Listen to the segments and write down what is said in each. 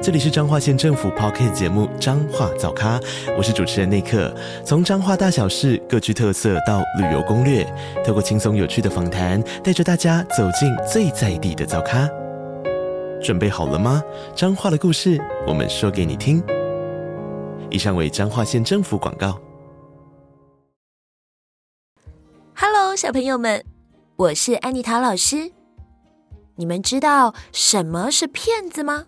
这里是彰化县政府 Podcast 节目《彰化早咖》，我是主持人内克。从彰化大小事各具特色到旅游攻略，透过轻松有趣的访谈，带着大家走进最在地的早咖。准备好了吗？彰化的故事，我们说给你听。以上为彰化县政府广告。Hello，小朋友们，我是安妮塔老师。你们知道什么是骗子吗？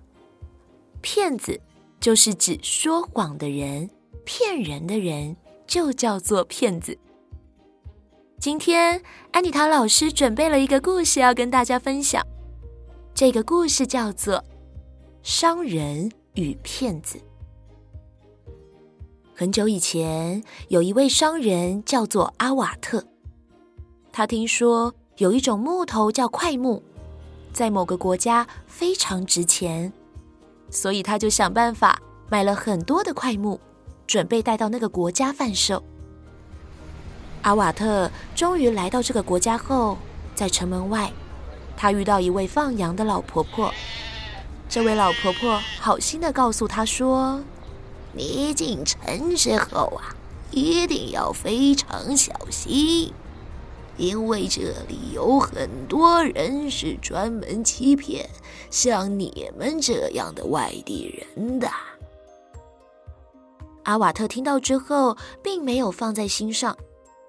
骗子就是指说谎的人，骗人的人就叫做骗子。今天安妮塔老师准备了一个故事要跟大家分享，这个故事叫做《商人与骗子》。很久以前，有一位商人叫做阿瓦特，他听说有一种木头叫快木，在某个国家非常值钱。所以他就想办法买了很多的块木，准备带到那个国家贩售。阿瓦特终于来到这个国家后，在城门外，他遇到一位放羊的老婆婆。这位老婆婆好心地告诉他说：“你进城之后啊，一定要非常小心。”因为这里有很多人是专门欺骗像你们这样的外地人的。阿瓦特听到之后，并没有放在心上，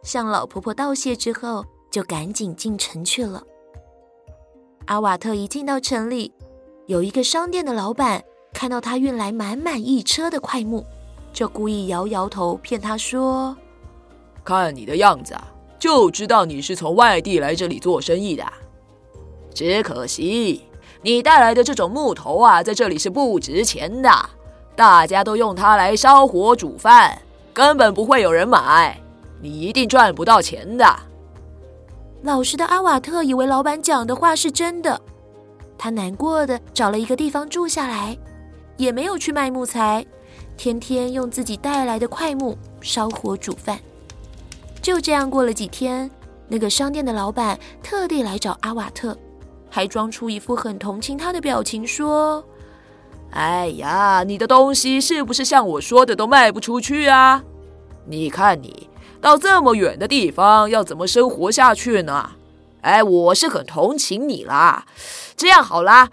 向老婆婆道谢之后，就赶紧进城去了。阿瓦特一进到城里，有一个商店的老板看到他运来满满一车的桧木，就故意摇摇头骗他说：“看你的样子啊。”就知道你是从外地来这里做生意的，只可惜你带来的这种木头啊，在这里是不值钱的，大家都用它来烧火煮饭，根本不会有人买，你一定赚不到钱的。老实的阿瓦特以为老板讲的话是真的，他难过的找了一个地方住下来，也没有去卖木材，天天用自己带来的块木烧火煮饭。就这样过了几天，那个商店的老板特地来找阿瓦特，还装出一副很同情他的表情，说：“哎呀，你的东西是不是像我说的都卖不出去啊？你看你到这么远的地方要怎么生活下去呢？哎，我是很同情你啦。这样好啦，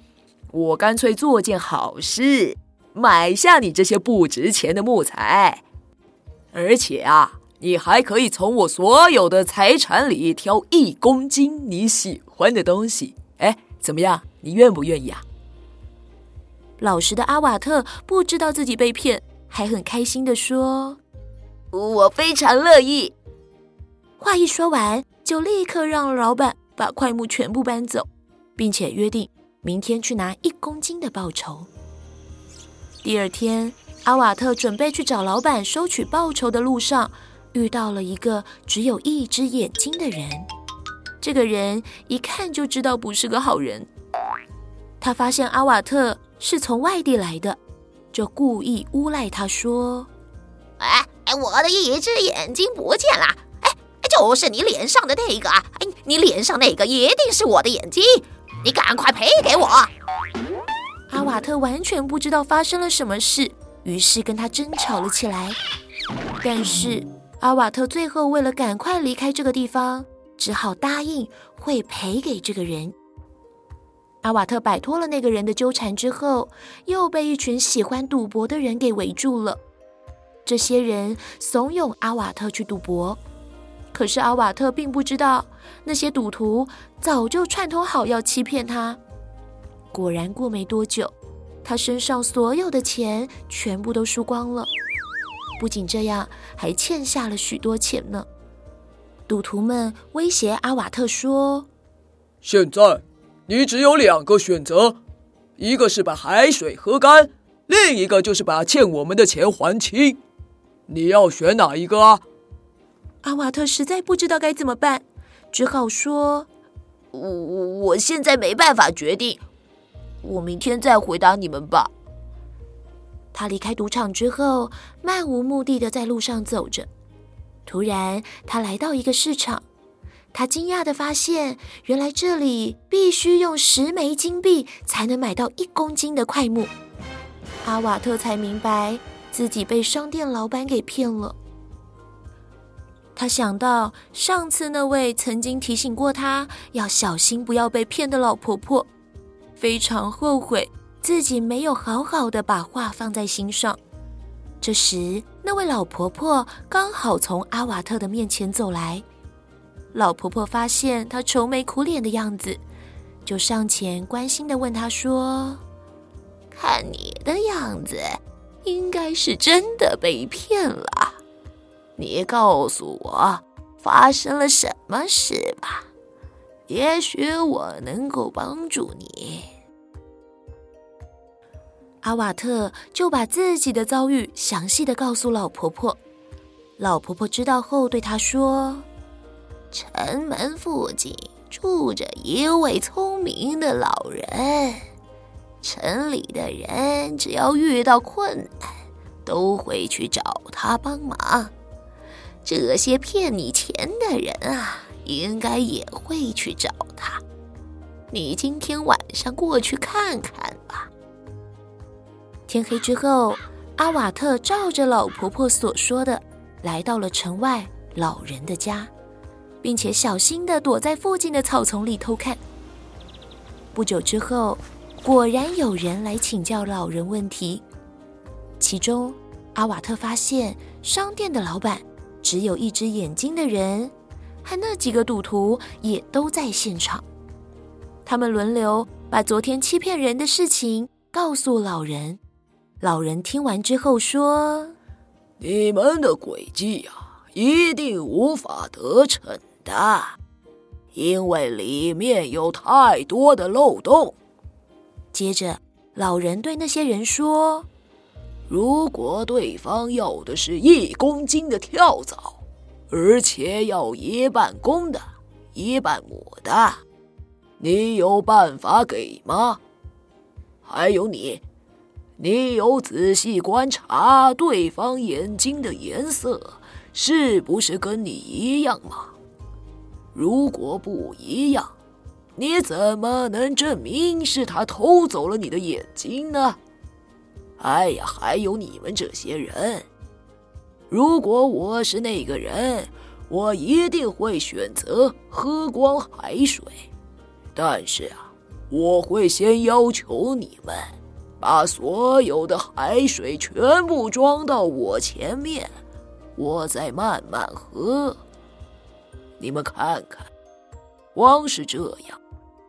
我干脆做件好事，买下你这些不值钱的木材，而且啊。”你还可以从我所有的财产里挑一公斤你喜欢的东西，哎，怎么样？你愿不愿意啊？老实的阿瓦特不知道自己被骗，还很开心的说：“我非常乐意。”话一说完，就立刻让老板把块木全部搬走，并且约定明天去拿一公斤的报酬。第二天，阿瓦特准备去找老板收取报酬的路上，遇到了一个只有一只眼睛的人，这个人一看就知道不是个好人。他发现阿瓦特是从外地来的，就故意诬赖他说：“哎哎，我的一只眼睛不见了！哎，就是你脸上的那个啊！哎，你脸上那个一定是我的眼睛，你赶快赔给我！”阿瓦特完全不知道发生了什么事，于是跟他争吵了起来，但是。阿瓦特最后为了赶快离开这个地方，只好答应会赔给这个人。阿瓦特摆脱了那个人的纠缠之后，又被一群喜欢赌博的人给围住了。这些人怂恿阿瓦特去赌博，可是阿瓦特并不知道，那些赌徒早就串通好要欺骗他。果然，过没多久，他身上所有的钱全部都输光了。不仅这样，还欠下了许多钱呢。赌徒们威胁阿瓦特说：“现在你只有两个选择，一个是把海水喝干，另一个就是把欠我们的钱还清。你要选哪一个啊？”阿瓦特实在不知道该怎么办，只好说：“我我我现在没办法决定，我明天再回答你们吧。他离开赌场之后，漫无目的的在路上走着。突然，他来到一个市场，他惊讶的发现，原来这里必须用十枚金币才能买到一公斤的块木。阿瓦特才明白自己被商店老板给骗了。他想到上次那位曾经提醒过他要小心不要被骗的老婆婆，非常后悔自己没有好好的把话放在心上。这时，那位老婆婆刚好从阿瓦特的面前走来。老婆婆发现他愁眉苦脸的样子，就上前关心的问他说：“看你的样子，应该是真的被骗了。”你告诉我发生了什么事吧，也许我能够帮助你。阿瓦特就把自己的遭遇详细的告诉老婆婆。老婆婆知道后对她说：“城门附近住着一位聪明的老人，城里的人只要遇到困难，都会去找他帮忙。”这些骗你钱的人啊，应该也会去找他。你今天晚上过去看看吧。天黑之后，阿瓦特照着老婆婆所说的，来到了城外老人的家，并且小心地躲在附近的草丛里偷看。不久之后，果然有人来请教老人问题。其中，阿瓦特发现商店的老板。只有一只眼睛的人和那几个赌徒也都在现场，他们轮流把昨天欺骗人的事情告诉老人。老人听完之后说：“你们的诡计啊，一定无法得逞的，因为里面有太多的漏洞。”接着，老人对那些人说。如果对方要的是一公斤的跳蚤，而且要一半公的，一半母的，你有办法给吗？还有你，你有仔细观察对方眼睛的颜色是不是跟你一样吗？如果不一样，你怎么能证明是他偷走了你的眼睛呢？哎呀，还有你们这些人！如果我是那个人，我一定会选择喝光海水。但是啊，我会先要求你们把所有的海水全部装到我前面，我再慢慢喝。你们看看，光是这样，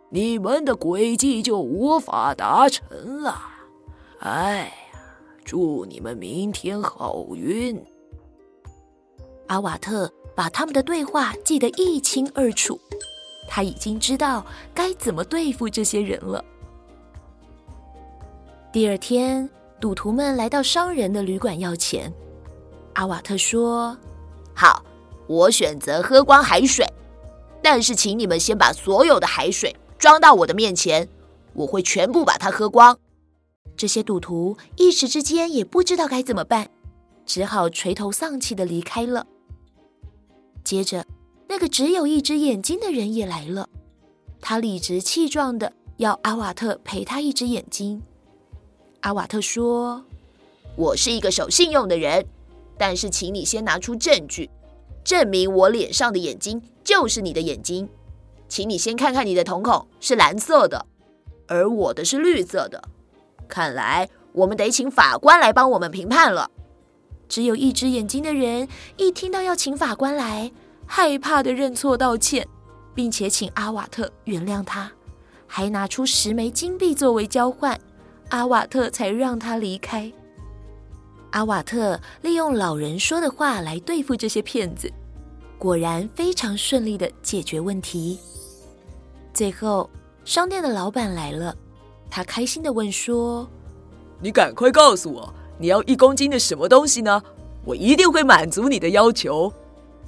你们的诡计就无法达成了。哎呀。祝你们明天好运。阿瓦特把他们的对话记得一清二楚，他已经知道该怎么对付这些人了。第二天，赌徒们来到商人的旅馆要钱。阿瓦特说：“好，我选择喝光海水，但是请你们先把所有的海水装到我的面前，我会全部把它喝光。”这些赌徒一时之间也不知道该怎么办，只好垂头丧气的离开了。接着，那个只有一只眼睛的人也来了，他理直气壮的要阿瓦特赔他一只眼睛。阿瓦特说：“我是一个守信用的人，但是请你先拿出证据，证明我脸上的眼睛就是你的眼睛。请你先看看你的瞳孔是蓝色的，而我的是绿色的。”看来我们得请法官来帮我们评判了。只有一只眼睛的人一听到要请法官来，害怕的认错道歉，并且请阿瓦特原谅他，还拿出十枚金币作为交换，阿瓦特才让他离开。阿瓦特利用老人说的话来对付这些骗子，果然非常顺利的解决问题。最后，商店的老板来了。他开心的问说：“你赶快告诉我，你要一公斤的什么东西呢？我一定会满足你的要求。”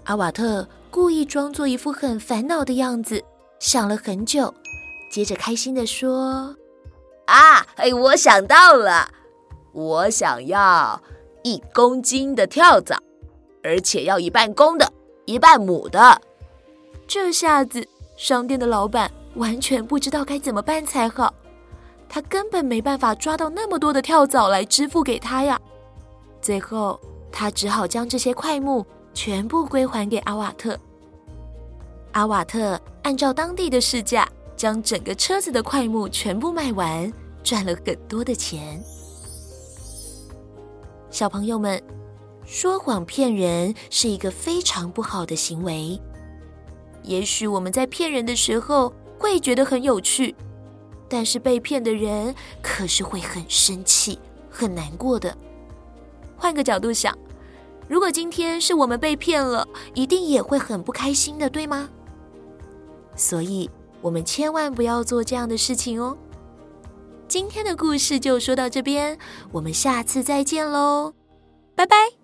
阿瓦特故意装作一副很烦恼的样子，想了很久，接着开心的说：“啊，哎，我想到了，我想要一公斤的跳蚤，而且要一半公的，一半母的。”这下子，商店的老板完全不知道该怎么办才好。他根本没办法抓到那么多的跳蚤来支付给他呀。最后，他只好将这些块木全部归还给阿瓦特。阿瓦特按照当地的市价，将整个车子的块木全部卖完，赚了很多的钱。小朋友们，说谎骗人是一个非常不好的行为。也许我们在骗人的时候会觉得很有趣。但是被骗的人可是会很生气、很难过的。换个角度想，如果今天是我们被骗了，一定也会很不开心的，对吗？所以，我们千万不要做这样的事情哦。今天的故事就说到这边，我们下次再见喽，拜拜。